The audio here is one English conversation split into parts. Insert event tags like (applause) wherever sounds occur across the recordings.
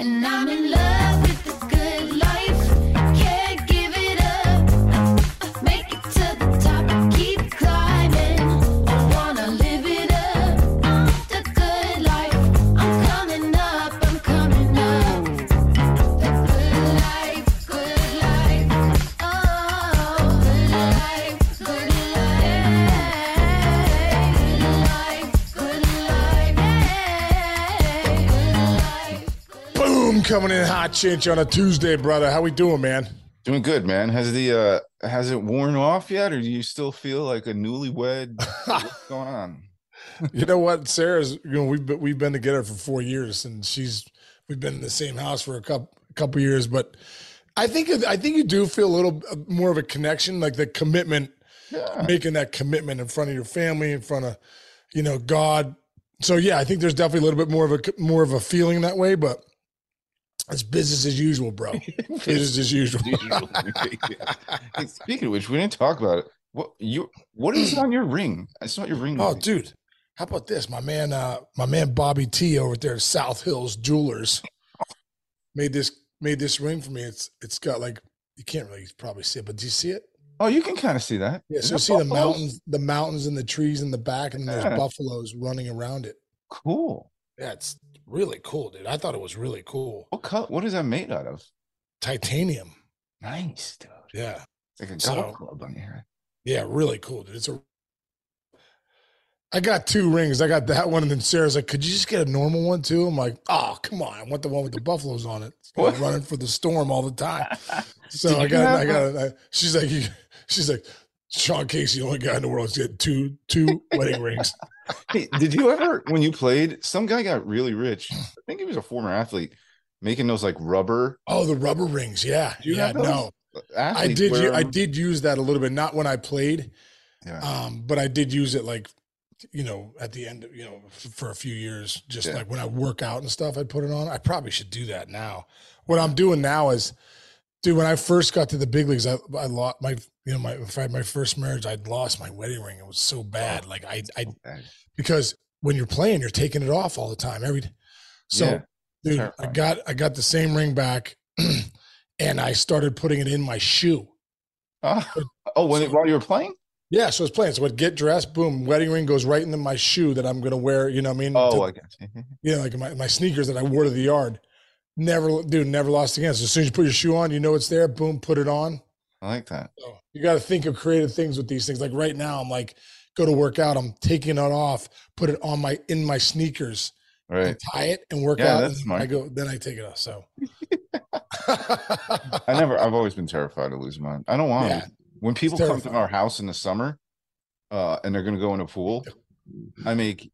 And I'm in love coming in hot chinch on a Tuesday, brother. How we doing, man? Doing good, man. Has the uh has it worn off yet, or do you still feel like a newlywed? What's (laughs) going on? You know what, Sarah's. You know we've been, we've been together for four years, and she's we've been in the same house for a couple couple years. But I think I think you do feel a little uh, more of a connection, like the commitment, Yeah. making that commitment in front of your family, in front of you know God. So yeah, I think there's definitely a little bit more of a more of a feeling that way, but it's business as usual, bro. (laughs) (laughs) business as usual. (laughs) Hey, Speaking of which, we didn't talk about it. What you what is on your ring? I saw your ring. Oh, dude, how about this? My man, uh, my man Bobby T over there at South Hills Jewelers made this made this ring for me. It's it's got like you can't really probably see it, but do you see it? Oh, you can kind of see that. Yeah, so you see the mountains, the mountains and the trees in the back, and then there's Yeah. buffaloes running around it. Cool. Yeah, it's really cool, dude. I thought it was really cool. What cut? What is that made out of? Titanium. Nice, dude. Yeah. It's like a So- golf club on here. Yeah, really cool, dude. It's a I got two rings. I got that one, and then Sarah's like, "Could you just get a normal one too?" I'm like, "Oh, come on! I want the one with the buffaloes on it. It's What? running for the storm all the time." (laughs) So I you got, I got. I, she's like, she's like, Sean Casey, the only guy in the world that's getting two two wedding rings. (laughs) Hey, did you ever, when you played, some guy got really rich? I think he was a former athlete, making those like rubber. Oh, the rubber rings. Yeah, yeah. No, I did. u- I did use that a little bit. Not when I played, Yeah. um, but I did use it like, you know, at the end, of, you know, f- for a few years. Just Yeah. like when I work out and stuff, I'd put it on. I probably should do that now. What I'm doing now is, dude, when I first got to the big leagues, I, I lost my, you know, my if I had my first marriage, I'd lost my wedding ring. It was so bad. Like I, I. because when you're playing, you're taking it off all the time. Every so, Yeah, dude, I got I got the same ring back, (clears throat) and I started putting it in my shoe. Oh, (laughs) oh, when it, while you were playing? Yeah, so it's playing. So I'd get dressed, boom, wedding ring goes right into my shoe that I'm gonna wear. You know what I mean? Oh, To- I you (laughs) know, like my, my sneakers that I wore to the yard. Never, dude, never lost again. So as soon as you put your shoe on, you know it's there. Boom, put it on. I like that. So you got to think of creative things with these things. Like right now, I'm like, go to work out. I'm taking it off, put it on my in my sneakers, Right. and tie it and work Yeah, out. that's and smart. I go, then I take it off. So (laughs) I never, I've always been terrified to lose mine. I don't want Yeah. When people come to our house in the summer, uh, and they're going to go in a pool, I make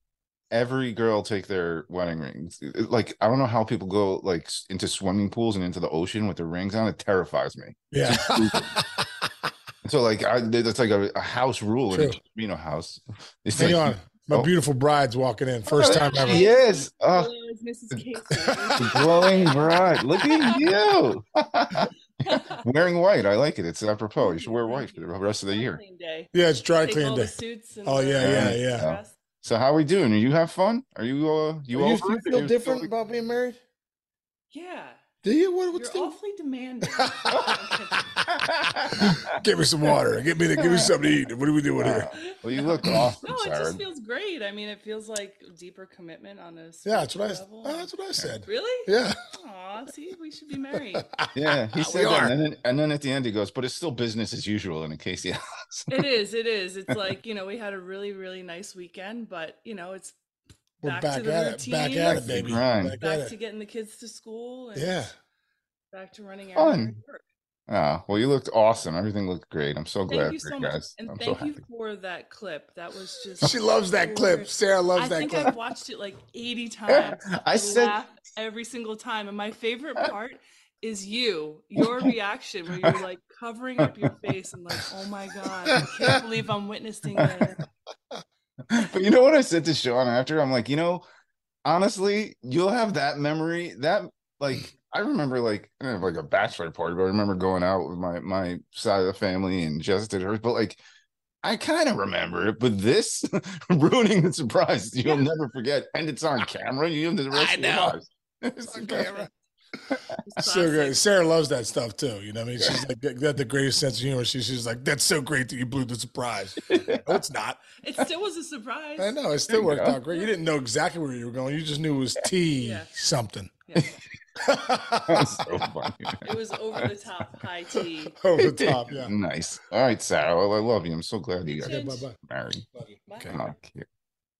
every girl take their wedding rings. Like, I don't know how people go like into swimming pools and into the ocean with their rings on. It terrifies me. yeah. (laughs) So, like, I, that's like a, a house rule in a True. Camino house. It's Hang like, on. My Oh. beautiful bride's walking in. First time ever. Yes. Uh, Hello, it's Mrs. Casey. (laughs) glowing bride. Look at you. (laughs) Wearing white. I like it. It's apropos. You should wear white for the rest of the year. Clean day. Yeah, it's dry Take clean day. suits and Oh, the- yeah, yeah, yeah. So how are we doing? Are you have fun? Are you uh you you, over you feel different still- about being married? Yeah. Do you? What, what's You're the... awfully demanding. (laughs) (laughs) Give me some water. Give me the, give me something to eat. What are we doing here? Uh, well, you look awesome, no, it Sarah. just feels great. I mean, it feels like deeper commitment on a Yeah, that's what I. spiritual oh, that's what I said. Really? Yeah. Aw, see, we should be married. (laughs) Yeah, he We said that, and then and then at the end he goes, "But it's still business as usual." in a case, yeah. it is. It is. It's like you know, we had a really, really nice weekend, but you know, it's We're Back back, to the at it. Back routine. at Back it, baby. grind. Back back at to it. getting the kids to school. And Yeah. Back to running Fun. errands. and work. Ah, well, you looked awesome. Everything looked great. I'm so glad you for so you much, guys. and I'm so thank you happy. for that clip. That was just. She loves that clip. Sarah loves that. I that think clip. I've watched it like 80 (laughs) times. I said- laugh every single time, and my favorite (laughs) part is you, your reaction, where you're like covering up your face and like, "Oh my god, I can't (laughs) believe I'm witnessing this." (laughs) But you know what I said to Sean after? I'm like, you know, honestly, you'll have that memory. That like I remember like I didn't have like a bachelor party, but I remember going out with my my side of the family and Jess did hers. But like I kind of remember it, but this (laughs) ruining the surprise, you'll never forget. And it's on camera. You have the rest I know. (laughs) It's on camera. It's (laughs) So great. Sarah loves that stuff too. You know, what I mean, she's like got the greatest sense of humor. She, she's like, "That's so great that you blew the surprise." no, it's not. It still was a surprise. I know it still There worked go. out great. You didn't know exactly where you were going. You just knew it was T Yeah. something. Yeah. (laughs) That's so funny. It was over the top, high tea. Over the (laughs) top, yeah. Nice. All right, Sarah. Well, I love you. I'm so glad you got Okay, bye bye. married. Bye.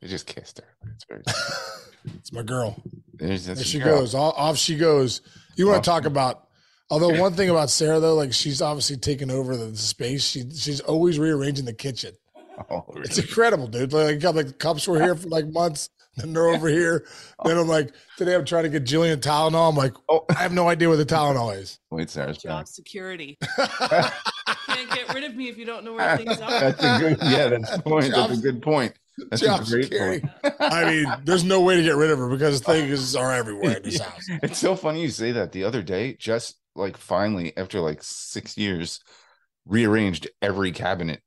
Come. I just kissed her. It's very. (laughs) It's my girl. There's, There she girl. goes. Off, off she goes. You want Off to talk about? Although (laughs) one thing about Sarah though, like she's obviously taken over the space. She she's always rearranging the kitchen. Oh, It's incredible, dude. Like, like the cups were here for like months, and they're over here. (laughs) Then I'm like, today I'm trying to get Jillian Tylenol. I'm like, Oh, I have no idea where the Tylenol is. wait, Sarah's back. Job security. Can't get rid of me if you don't know where things are. That's a good. Yeah, that's a point. That's a good point. (laughs) That's Job a great security. point. I mean, there's no way to get rid of her because things are everywhere in this house. (laughs) It's so funny you say that. The other day, just like finally after like six years, rearranged every cabinet,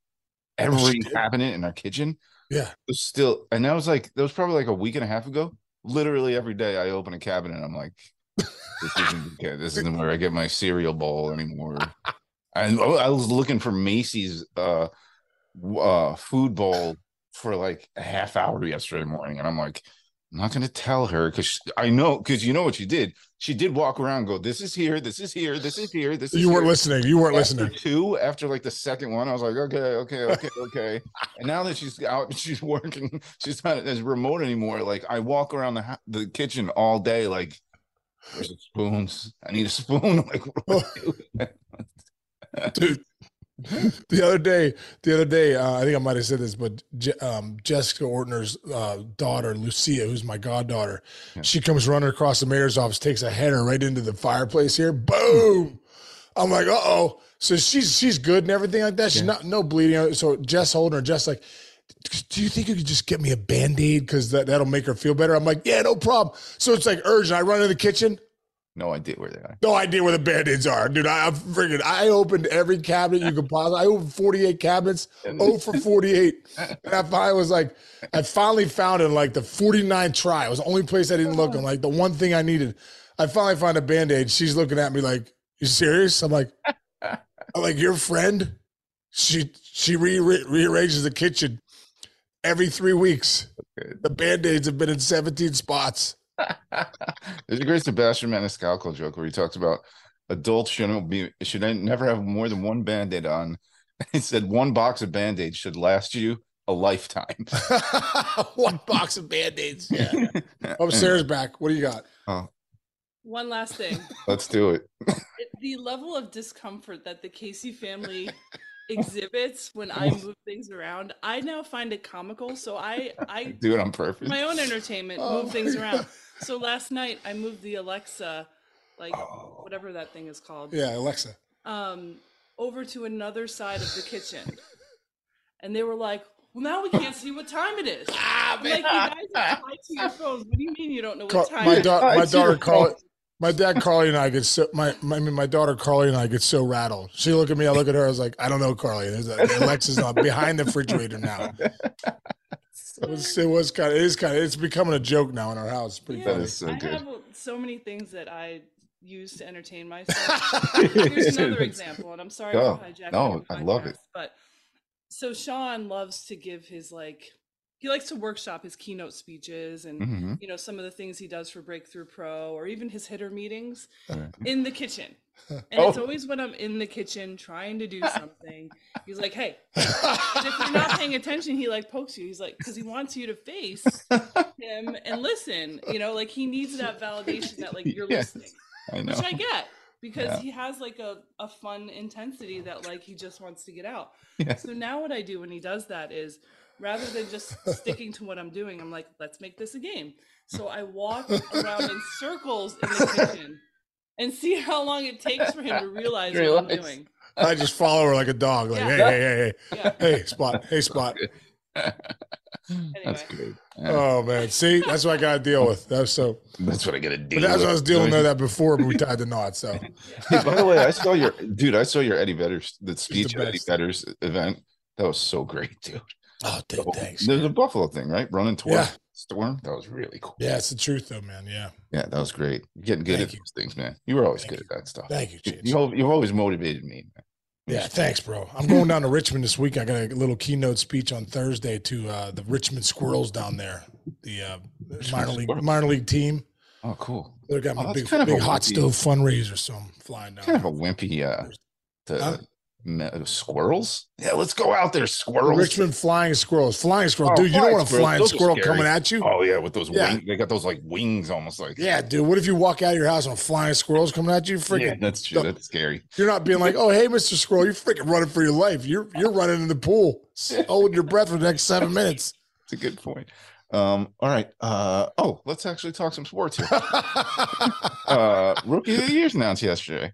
every cabinet in our kitchen. Yeah. was still, and that was like that was probably like a week and a half ago. Literally every day, I open a cabinet, and I'm like, "This isn't okay. This isn't where I get my cereal bowl anymore." (laughs) And I was looking for Macy's uh, uh, food bowl for like a half hour yesterday morning, and I'm like, I'm not going to tell her because I know because you know what she did. She did walk around, go, "This is here, this is here, this is here, this is." You weren't here." listening. You weren't After listening. two, after like the second one, I was like, okay, okay, okay, okay. and now that she's out, (laughs) she's working. She's not as remote anymore. Like I walk around the the kitchen all day, like, where's the spoons? I need a spoon. (laughs) Like, what do I do? dude. The other day, the other day, uh, I think I might have said this, but Je- um, Jessica Ortner's uh, daughter, Lucia, who's my goddaughter, Yeah. she comes running across the mayor's office, takes a header right into the fireplace here. Boom! I'm like, uh oh. So she's she's good and everything like that. She's Yeah. not no bleeding. So Jess holding her, Jess like, do you think you could just get me a band aid because that that'll make her feel better? I'm like, yeah, no problem. So it's like urgent. I run into the kitchen. No idea where they are. No idea where the band-aids are, dude. I, I'm freaking. I opened every cabinet you could (laughs) possibly. I opened 48 cabinets. Oh for 48. (laughs) And I finally was like, I finally found it in like the 49th try. It was the only place I didn't look. I'm like the one thing I needed. I finally found a band-aid. She's looking at me like, "You serious?" I'm like, (laughs) I'm like your friend. She she re- re- rearranges the kitchen every three weeks. The band-aids have been in 17 spots. There's a great Sebastian Maniscalco joke where he talks about adults shouldn't be should never have more than one band-aid on. (laughs) He said one box of band-aids should last you a lifetime. (laughs) one box of band-aids. Yeah. (laughs) Oh, Sarah's back. What do you got? Oh. One last thing. Let's do it. It- the level of discomfort that the Casey family exhibits when I move things around, I now find it comical. So I, I (laughs) Do it on purpose. my own entertainment, Oh move things my around. (laughs) So last night I moved the Alexa, like Oh. whatever that thing is called, Yeah, Alexa. um, over to another side of the kitchen, and they were like, "Well, now we can't see what time it is." Ah, I'm like, you guys are tied to your phones. What do you mean you don't know what time? my, da- my daughter your Carly, phone. My dad Carly and I get so my, my I mean my daughter Carly and I get so rattled. She look at me, I look at her, I was like, I don't know, Carly. There's a, Alexa's not behind the refrigerator now. (laughs) It was, it was kind of it is kind of it's becoming a joke now in our house. It's pretty Yeah, funny. is so I good. have so many things that I use to entertain myself. (laughs) Here's (laughs) another example, and I'm sorry oh, Go. for hijacking. No, I love it. But so Sean loves to give his like he likes to workshop his keynote speeches and Mhm. you know some of the things he does for Breakthrough Pro or even his hitter meetings in the kitchen. (laughs) And it's Oh. always when I'm in the kitchen trying to do (laughs) something, he's like, "Hey," (laughs) if you're not paying attention, he like pokes you. He's like, because he wants you to face him and listen. You know, like he needs that validation that like you're Yes. listening I know. which I get because Yeah. he has like a, a fun intensity that like he just wants to get out. Yeah. So now what I do when he does that is rather than just (laughs) sticking to what I'm doing, I'm like, let's make this a game. So I walk (laughs) around in circles in the kitchen and see how long it takes for him to (laughs) realize what I'm doing. I just follow her like a dog. Like, Yeah. hey, hey, hey, Yeah. hey, hey, spot, hey, spot. That's Anyway. great. Yeah. Oh man, see, that's what I got to deal with. That's so. That's what I got to But deal that's with. what I was dealing with that before, but we tied the knot. So Hey, by the way, I saw your dude. I saw your Eddie Vedder the speech at Eddie best. Vedder's event. That was so great, dude. Oh, dude, thanks. There's a Buffalo thing, right? Running tour. Yeah. Storm. That was really cool. Yeah, it's the truth though, man. Yeah. Yeah, that was great. You're getting good Thank at you. those things, man. You were always Thank good you. at that stuff. Thank you, You, Chich. you, al- you've always motivated me. Man. Yeah, thanks, bro. I'm going down to Richmond this week. I got a little keynote speech on Thursday to uh, the Richmond Squirrels down there, the uh, minor league Squirrels. minor league team. Oh, cool. They're got Oh, a big, kind of big hot wimpy- stove fundraiser, so I'm flying down. Kind of a wimpy. Uh, the Huh? Squirrels. Yeah, let's go out there, squirrels. Richmond flying squirrels, flying squirrel, Oh, dude. You don't want a squirrels, flying those squirrel coming at you. Oh yeah, with those Yeah. wings. They got those like wings, almost like. Yeah, dude. What if you walk out of your house and flying squirrel's coming at you? Freaking, yeah, that's true. That's scary. you're not being like, "Oh, hey, Mister Squirrel," you're freaking running for your life. You're you're running in the pool, holding your breath for the next seven minutes. (laughs) It's a good point. Um, all right. Uh, oh, let's actually talk some sports here. (laughs) uh, rookie of the year's announced yesterday.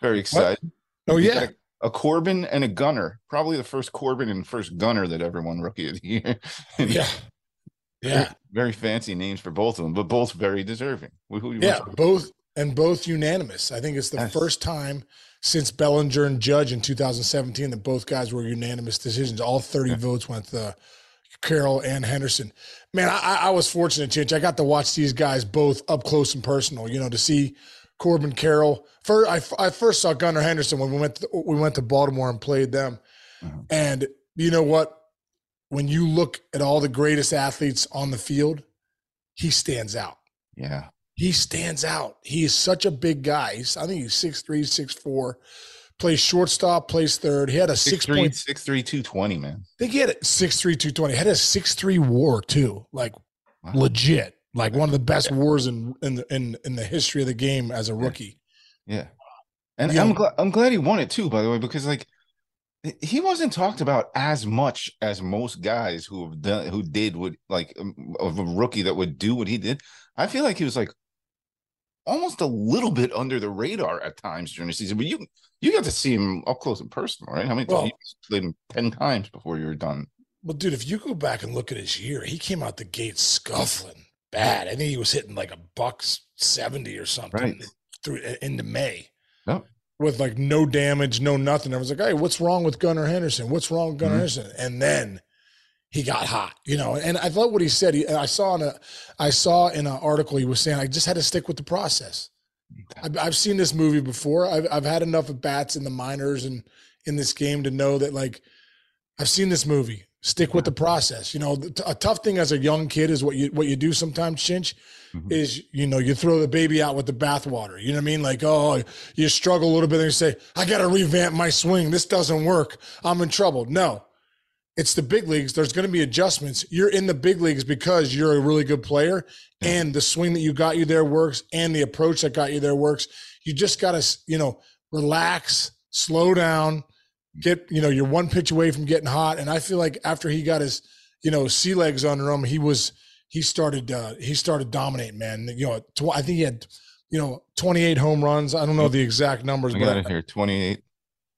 Very excited. oh yeah, A, Corbin and a Gunnar. Probably the first Corbin and first Gunnar that ever won rookie of the year. (laughs) yeah, yeah, Very fancy names for both of them, but both very deserving. Who, yeah. Both and both unanimous. I think it's the Yes. first time since Bellinger and Judge in 2017 that both guys were unanimous decisions. All 30 Yeah. votes went to Carroll and Henderson. Man, I, I I was fortunate, Chinch. I got to watch these guys both up close and personal. You know, to see Corbin Carroll. First, I, I first saw Gunnar Henderson when we went to, we went to Baltimore and played them. Mhm. And you know what? When you look at all the greatest athletes on the field, he stands out. Yeah. He stands out. He is such a big guy. He's, I think he's 6'3, 6'4, plays shortstop, plays third. He had a six, Six three, point, six three, two twenty, man. I think he had a 6'3, 220. Had a 6'3 war too. Like Wow. legit. Like one of the best wars in in the, in in the history of the game as a rookie. Yeah. And Yeah. I'm glad I'm glad he won it too, by the way, because like he wasn't talked about as much as most guys who have done who did what like um, of a rookie that would do what he did. I feel like he was like almost a little bit under the radar at times during the season. But you you got to see him up close and personal, right? How many Well- times played him ten times before you were done? Well, dude, if you go back and look at his year, he came out the gate scuffling bad. I think he was hitting like a buck 70 or something Right. through into May. Yep. With like no damage, no nothing. I was like, hey, what's wrong with Gunnar Henderson? What's wrong with Gunnar Mhm. Henderson? And then he got hot, you know. And I thought what he said. He, I saw in a, I saw in an article he was saying I just had to stick with the process. I've, I've seen this movie before. I've I've had enough at bats in the minors and in this game to know that like I've seen this movie. Stick with the process. You know, a tough thing as a young kid is what you what you do sometimes, Chinch, Mhm. is you know you throw the baby out with the bathwater. You know what I mean? Like oh, you struggle a little bit, and you say I got to revamp my swing. This doesn't work. I'm in trouble. No, it's the big leagues. There's going to be adjustments. You're in the big leagues because you're a really good player, Yeah. and the swing that you got you there works, and the approach that got you there works. You just got to you know relax, slow down, get you know you're one pitch away from getting hot. And I feel like after he got his you know sea legs under him, he was he started uh, he started dominating. Man, you know tw- I think he had you know 28 home runs. I don't know the exact numbers, I but here 28,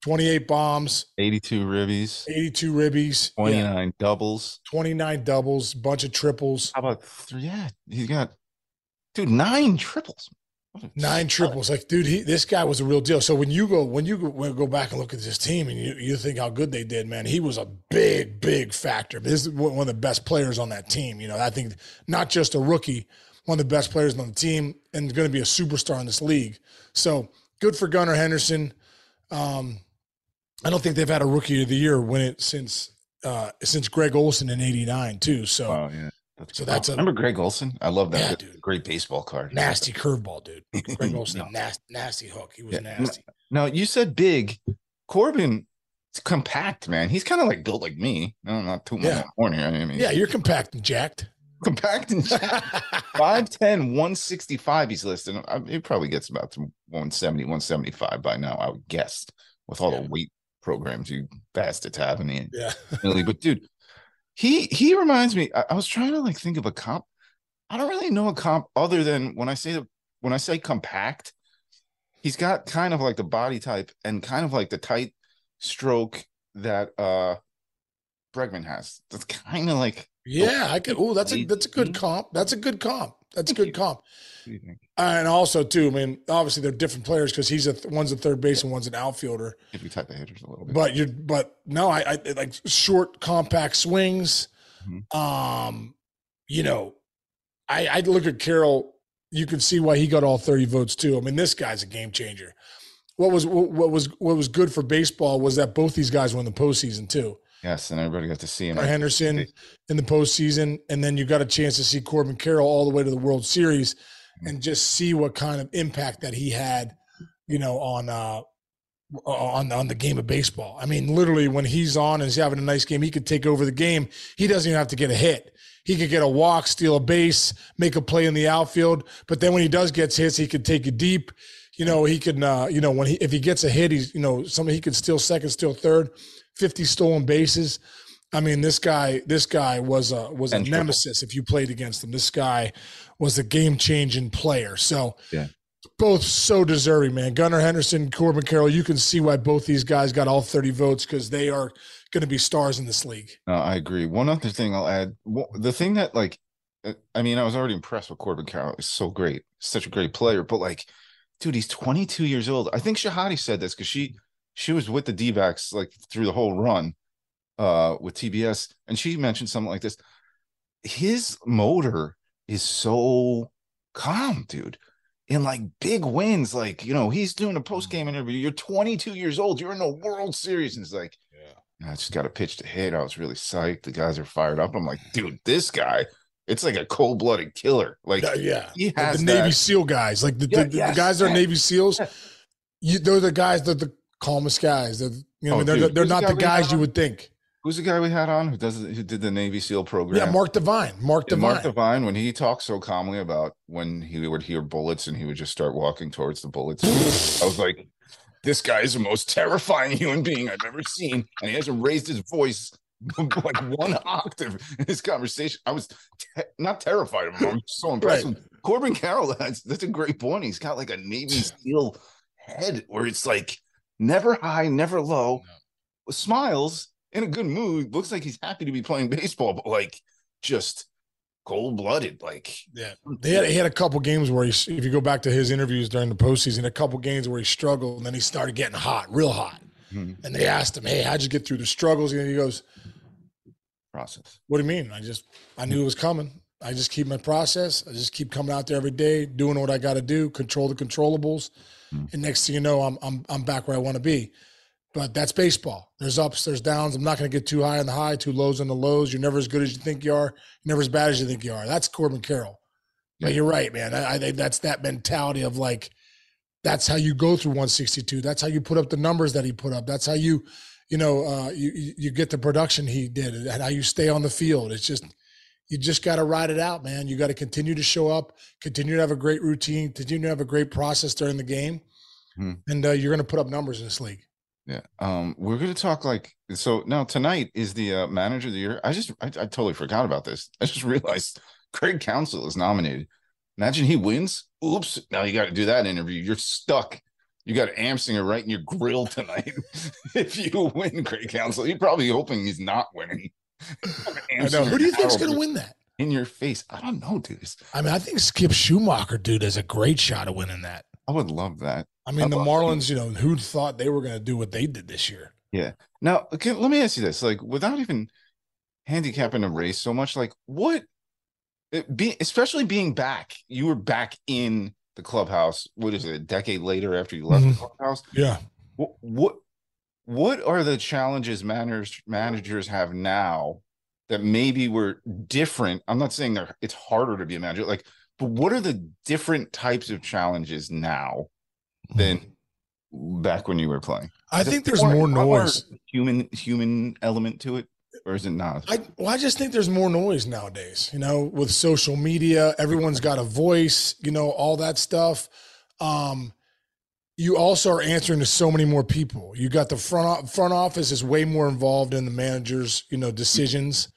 28 bombs, 82 ribbies, 82 ribbies, yeah, 29 doubles. 29 doubles, bunch of triples, How about three? Yeah, he's got dude nine triples. Nine triples. Like, dude, he this guy was a real deal. So when you go when you go, go back and look at this team and you, you think how good they did, man, he was a big, big factor. This is one of the best players on that team. You know, I think not just a rookie, one of the best players on the team, and going to be a superstar in this league. So good for Gunnar Henderson. Um, I don't think they've had a rookie of the year win it since uh, since Gregg Olson in '89 too. So Wow, yeah. That's So good. that's a- remember Gregg Olson. I love that. Yeah, dude. Great baseball card. nasty curveball, dude. (laughs) Gregg Olson, No. nasty, nasty hook. He was Yeah, no, nasty. Now you said big. Corbin, it's compact, man. He's kind of like built like me. No, I'm not too much Yeah. horny. I mean, Yeah, you're compact and jacked. compact and (laughs) jacked. 5'10, 165. He's listed. I, he probably gets about to 170, 175 by now, I would guess, with all Yeah. the weight programs you bastards have in the yeah. Really, but dude, he he reminds me. I, I was trying to like think of a comp. I don't really know a comp other than when I say the when I say compact, he's got kind of like the body type and kind of like the tight stroke that uh Bregman has. That's kind of like Yeah, I could. Oh, that's a that's a good comp. That's a good comp. That's a good comp. what do you think? And also too, I mean, obviously they're different players because he's a one's a third base and one's an outfielder. If you type of hitters a little bit. But you, but no, I, I like short, compact swings. Mhm. Um, you know, I, I look at Carroll. You can see why he got all 30 votes too. I mean, this guy's a game changer. What was what was what was good for baseball was that both these guys were in the postseason too. Yes, and everybody got to see him. Henderson in the postseason, and then you got a chance to see Corbin Carroll all the way to the World Series, and just see what kind of impact that he had, you know, on uh, on on the game of baseball. I mean, literally, when he's on and he's having a nice game, he could take over the game. He doesn't even have to get a hit. He could get a walk, steal a base, make a play in the outfield. But then when he does gets hits, he could take it deep. You know, he can. Uh, you know, when he if he gets a hit, he's you know, something he could steal second, steal third. 50 stolen bases. I mean, this guy, this guy was a was a triple. nemesis if you played against him. This guy was a game changing player. So Yeah. both so deserving, man. Gunnar Henderson, Corbin Carroll, you can see why both these guys got all 30 votes because they are going to be stars in this league. No, I agree. One other thing I'll add: the thing that, like, uh, I mean, I was already impressed with Corbin Carroll. He's so great, such a great player. But like, dude, he's 22 years old. I think Shahadi said this because she she was with the D-backs like through the whole run uh with TBS, and she mentioned something like this. His motor is so calm, dude. In like big wins, like you know, he's doing a post game interview. You're 22 years old. You're in the World Series, and it's like, yeah. I just got a pitch to hit. I was really psyched. The guys are fired up. I'm like, dude, this guy, it's like a cold blooded killer. Like, Yeah, yeah. he Like has the Navy that- SEAL guys, like the, Yeah, the, the yes, guys that are Navy SEALs, you, they're the guys that the calmest guys. They're, you know, Oh, they're, dude, they're the not guy the guys you would think. Who's the guy we had on who does who did the Navy SEAL program? Yeah, Mark Divine. Mark Yeah, Mark Divine, when he talked so calmly about when he would hear bullets and he would just start walking towards the bullets, I was like, this guy is the most terrifying human being I've ever seen. And he hasn't raised his voice (laughs) like one octave in this conversation. I was te- not terrified of him. I'm so (laughs) impressed. Right. Corbin Carroll, that's, that's a great point. He's got like a Navy SEAL head where it's like never high, never low, smiles in a good mood. Looks like he's happy to be playing (laughs) baseball, but like just cold blooded. Like, Yeah, they had, he had a couple games where he, if you go back to his interviews during the postseason, a couple games where he struggled, and then he started getting hot, real hot. Mhm. And they asked him, "Hey, how'd you get through the struggles?" And he goes, process. "What do you mean? I just I knew it was coming. I just keep my process. I just keep coming out there every day, doing what I got to do, control the controllables, Mhm. and next thing you know, I'm I'm I'm back where I want to be." But that's baseball. There's ups, there's downs. I'm not going to get too high on the high, too lows on the lows. You're never as good as you think you are. You're never as bad as you think you are. That's Corbin Carroll. But you're right, man. I, I think that's that mentality of like, that's how you go through 162. That's how you put up the numbers that he put up. That's how you, you know, uh, you you get the production he did, and how you stay on the field. It's just you just got to ride it out, man. You got to continue to show up, continue to have a great routine, continue to have a great process during the game, Hmm. and uh, you're going to put up numbers in this league. Yeah. Um, we're gonna talk like so now tonight is the uh, manager of the year. I just I, I totally forgot about this. I just (laughs) realized Craig Counsell is nominated. Imagine he wins. Oops. Now you got to do that interview. You're stuck. You got Amsinger right in your grill tonight. (laughs) if you win, Craig Counsell, you're probably hoping he's not winning. I know. Who do you think's going to win that? in your face? I don't know, dude. I mean, I think Skip Schumacher, dude, has a great shot of winning that. I would love that. I mean, the How about- Marlins, you know, who thought they were going to do what they did this year? Yeah. Now, okay, let me ask you this: like, without even handicapping a race so much, like, what, it be, especially being back, you were back in the clubhouse. What is it? A decade later after you left Mhm. the clubhouse. Yeah. What, what, what are the challenges managers managers have now that maybe were different? I'm not saying they're it's harder to be a manager, like, but what are the different types of challenges now than back when you were playing? I Is think there's more- more more noise. human human element to it, or is it not? I well, I just think there's more noise nowadays. You know, with social media, everyone's got a voice. You know, all that stuff. Um, you also are answering to so many more people. You got the front front office is way more involved in the managers. You know, decisions.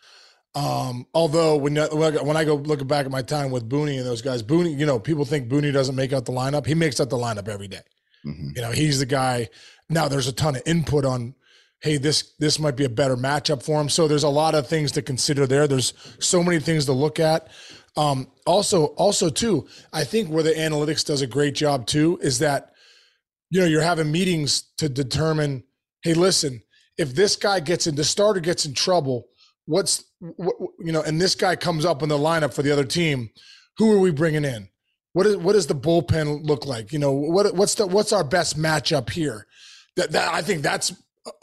Um, although when I- when I go- when I go looking back at my time with Booney and those guys, Booney, you know, people think Booney doesn't make out the lineup. He makes out the lineup every day. Mhm. You know, he's the guy. Now there's a ton of input on, hey, this this might be a better matchup for him. So there's a lot of things to consider there. There's so many things to look at. Um, also, also too, I think where the analytics does a great job too is that, you know, you're having meetings to determine, hey, listen, if this guy gets in, the starter gets in trouble, what's what, you know, and this guy comes up in the lineup for the other team. who are we bringing in? What is what does the bullpen look like? You know, what what's the what's our best matchup here? That, that I think that's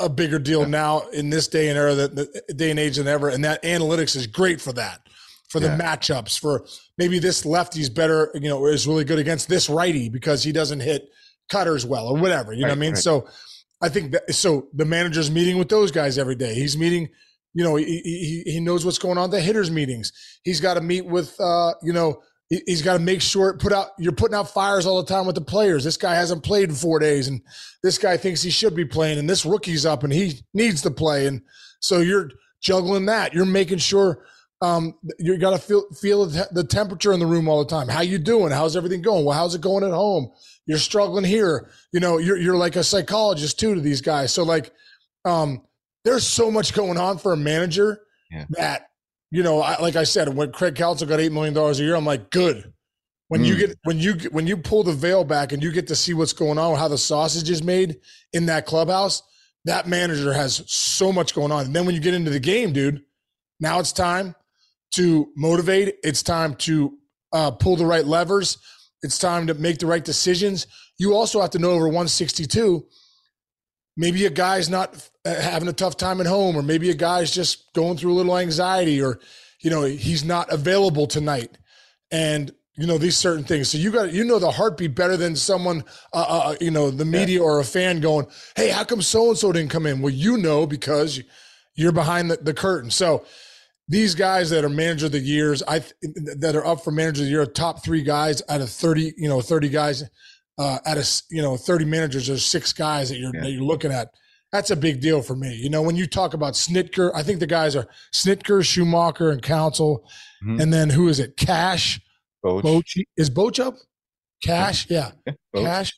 a bigger deal now in this day and era, that the day and age than ever. And that analytics is great for that, for the Yeah. matchups. For maybe this lefty's better, you know, is really good against this righty because he doesn't hit cutters well or whatever. You know what I mean? right. So I think that so the manager's meeting with those guys every day. He's meeting, you know, he he, he knows what's going on at the hitters meetings. He's got to meet with, uh, you know, he- he's got to make sure put out. You're putting out fires all the time with the players. This guy hasn't played in four days, and this guy thinks he should be playing, and this rookie's up and he needs to play, and so you're juggling that. You're making sure. Um, you got to feel feel the the temperature in the room all the time. How you doing? How's everything going? Well, how's it going at home? You're struggling here. You know, you're you're like a psychologist too to these guys. So like, um, there's so much going on for a manager Yeah. that you know, I, like I said, when Craig Counsell got eight million dollars a year, I'm like, good. When you Mm. get when you when you pull the veil back and you get to see what's going on, how the sausage is made in that clubhouse, that manager has so much going on. And then when you get into the game, dude, now it's time to motivate. It's time to uh, pull the right levers. It's time to make the right decisions. You also have to know over 162. Maybe a guy's not uh, having a tough time at home, or maybe a guy's just going through a little anxiety, or you know he's not available tonight, and you know these certain things. So you got you know the heartbeat better than someone, uh, uh, you know, the media or a fan going, "Hey, how come so and so didn't come in?" Well, you know because you're behind the, the curtain. So these guys that are manager of the years, I that are up for manager of the year, top three guys out of thirty, you know, thirty guys uh, out of you know thirty managers. There's six guys that you're Yeah. that you're looking at. That's a big deal for me. You know, when you talk about Snitker, I think the guys are Snitker, Schumacher, and Counsell, Mhm. and then who is it? Cash, Boch, Bochy. Is Boch up? Cash, yeah, Boch, Cash.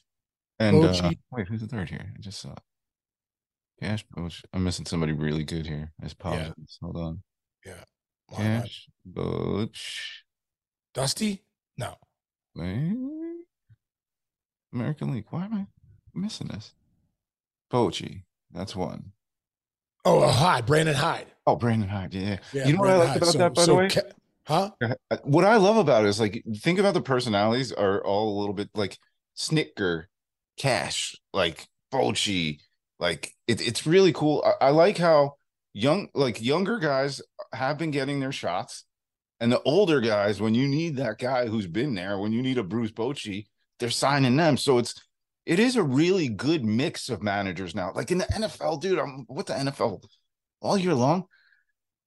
and uh, wait, who's the third here? I just saw Cash Boch. I'm missing somebody really good here. I apologize. Hold on. Why not? Cash Boch. Dusty? No. Wait. American League. Why am I missing this? Bochy. That's one. Oh, uh, Hyde, Brandon Hyde. Oh, Brandon Hyde. Yeah. Yeah, you know what I like Hyde. about So- that, by so the way? Ca- huh? Uh, What I love about it is like think about the personalities are all a little bit like Snitker, Cash, like Bochy, like it, it's really cool. I, I like how young like younger guys have been getting their shots, and the older guys, when you need that guy who's been there, when you need a Bruce Bochy, they're signing them. So it's it is a really good mix of managers now. Like in the NFL, dude, I'm with the NFL all year long.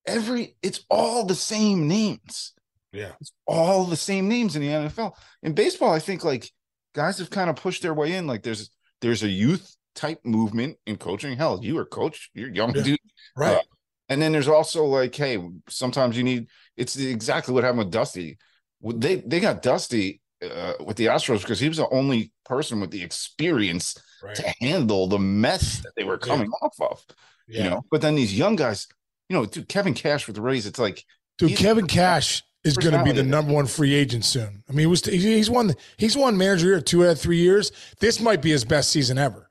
Every it's all the same names Yeah. it's all the same names in the NFL. In baseball, I think like guys have kind of pushed their way in. Like there's there's a youth type movement in coaching. Hell, you are coach, you're young Yeah. dude. Right. Uh, And then there's also like, hey, sometimes you need. It's exactly what happened with Dusty. They they got Dusty uh, with the Astros because he was the only person with the experience right. to handle the mess that they were Yeah. coming off of. Yeah. You know, but then these young guys, you know, dude, Kevin Cash with the Rays, it's like Dude, Kevin Cash is going to be the number one free agent soon. I mean, he was he's won he's won manager here two out of three years. This might be his best season ever.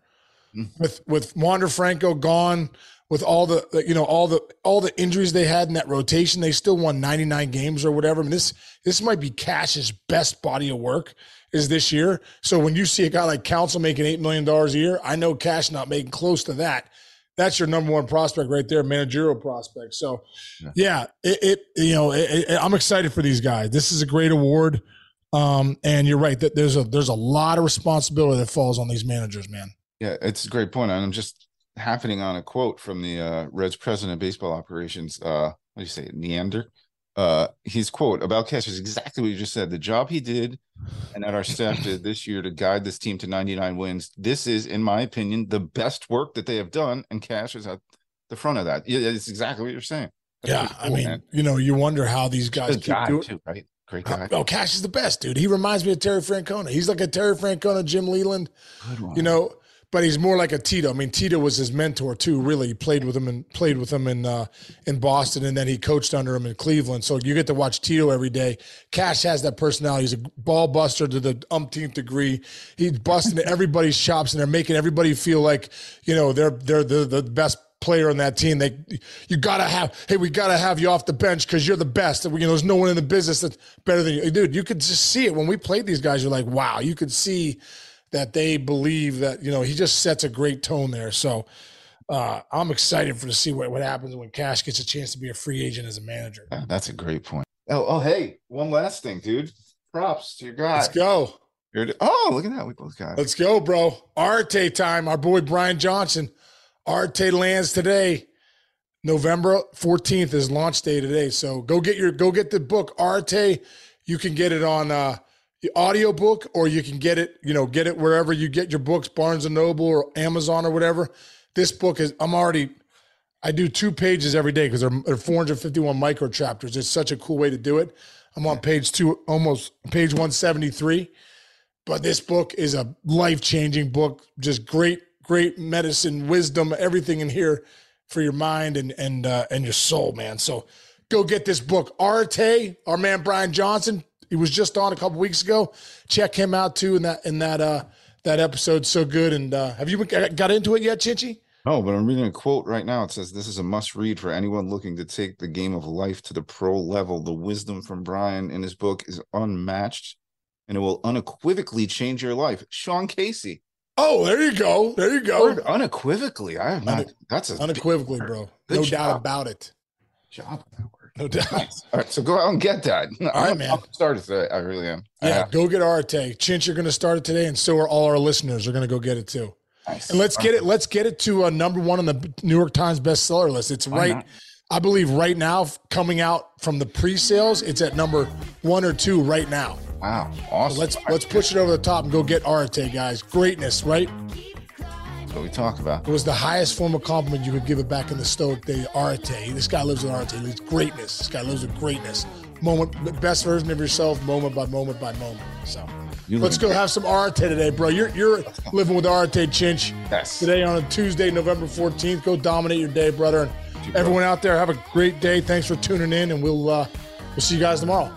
With with Wander Franco gone, with all the you know all the all the injuries they had in that rotation, they still won 99 games or whatever. I mean, this this might be Cash's best body of work is this year. So when you see a guy like Counsell making eight million dollars a year, I know Cash not making close to that. That's your number one prospect right there, managerial prospect. So yeah, it, it you know it, it- I'm excited for these guys. This is a great award, um, and you're right that there's a there's a lot of responsibility that falls on these managers, man. Yeah, it's a great point. And I'm just happening on a quote from the uh, Reds president of baseball operations. Uh, what do you say, Neander? Uh, his quote about Cash is exactly what you just said. The job he did and that our staff did this year to guide this team to 99 wins. This is, in my opinion, the best work that they have done, and Cash is at the front of that. Yeah, it's exactly what you're saying. That's Yeah, pretty I mean, man. you know, you wonder how these guys Good keep doing. too, right? Great guy. Oh, Cash is the best, dude. He reminds me of Terry Francona. He's like a Terry Francona, Jim Leyland, you know, but he's more like a Tito. I mean, Tito was his mentor too. Really, he played with him and played with him in uh, in Boston, and then he coached under him in Cleveland. So you get to watch Tito every day. Cash has that personality. He's a ball buster to the umpteenth degree. He's busting (laughs) everybody's chops, and they're making everybody feel like you know they're they're the, the best player on that team. They you gotta have. Hey, we gotta have you off the bench because you're the best. And, You know, there's no one in the business that's better than you, dude. You could just see it when we played these guys. You're like, wow. You could see that they believe that you know he just sets a great tone there. So. Uh, I'm excited for to see what, what happens when Cash gets a chance to be a free agent as a manager. That's a great point. Oh, oh, hey, one last thing, dude. Props to your guy. Let's go. Oh, look at that. We both got it. Let's go, bro. Areté time. Our boy Brian Johnson. Areté lands today. November 14th is launch day today. So go get your go get the book Areté. You can get it on uh the audio book or you can get it, you know, get it wherever you get your books, Barnes and Noble or Amazon or whatever. This book is I'm already I do two pages every day because they're, they're 451 micro chapters. It's such a cool way to do it. I'm on page two, almost page 173 but this book is a life-changing book just great great medicine wisdom everything in here for your mind and and uh, and your soul man so go get this book areté our man brian johnson he was just on a couple weeks ago check him out too in that in that uh that episode so good and uh have you been- got into it yet chinchy No, but I'm reading a quote right now. It says, This is a must read for anyone looking to take the game of life to the pro level. The wisdom from Brian in his book is unmatched and it will unequivocally change your life. Sean Casey. oh there you go there you go Word unequivocally. I have not. Une- that's a unequivocally bro Good no doubt about it job. With that word. no doubt Nice. All right, so go out and get that. (laughs) All right, man. I'm started today. I really am. Yeah go get areté chinch you're going to start it today and so are all our listeners are going to go get it too nice. And let's get it. Let's get it to uh, number one on the New York Times bestseller list. It's Why right. not? I believe right now, coming out from the pre-sales, it's at number one or two right now. Wow, So awesome. let's let's push it over the top and go get Areté, guys. Greatness, right? What we talk about. It was the highest form of compliment you could give it back in the Stoic day. Areté. This guy lives with Areté. He lives greatness. This guy lives with greatness. Moment, best version of yourself, moment by moment by moment. So You let's go have some Areté today, bro. You're you're living with Areté Chinch. Yes. today on a Tuesday, November 14th. Go dominate your day, brother. And everyone out there, have a great day. Thanks for tuning in, and we'll uh, we'll see you guys tomorrow.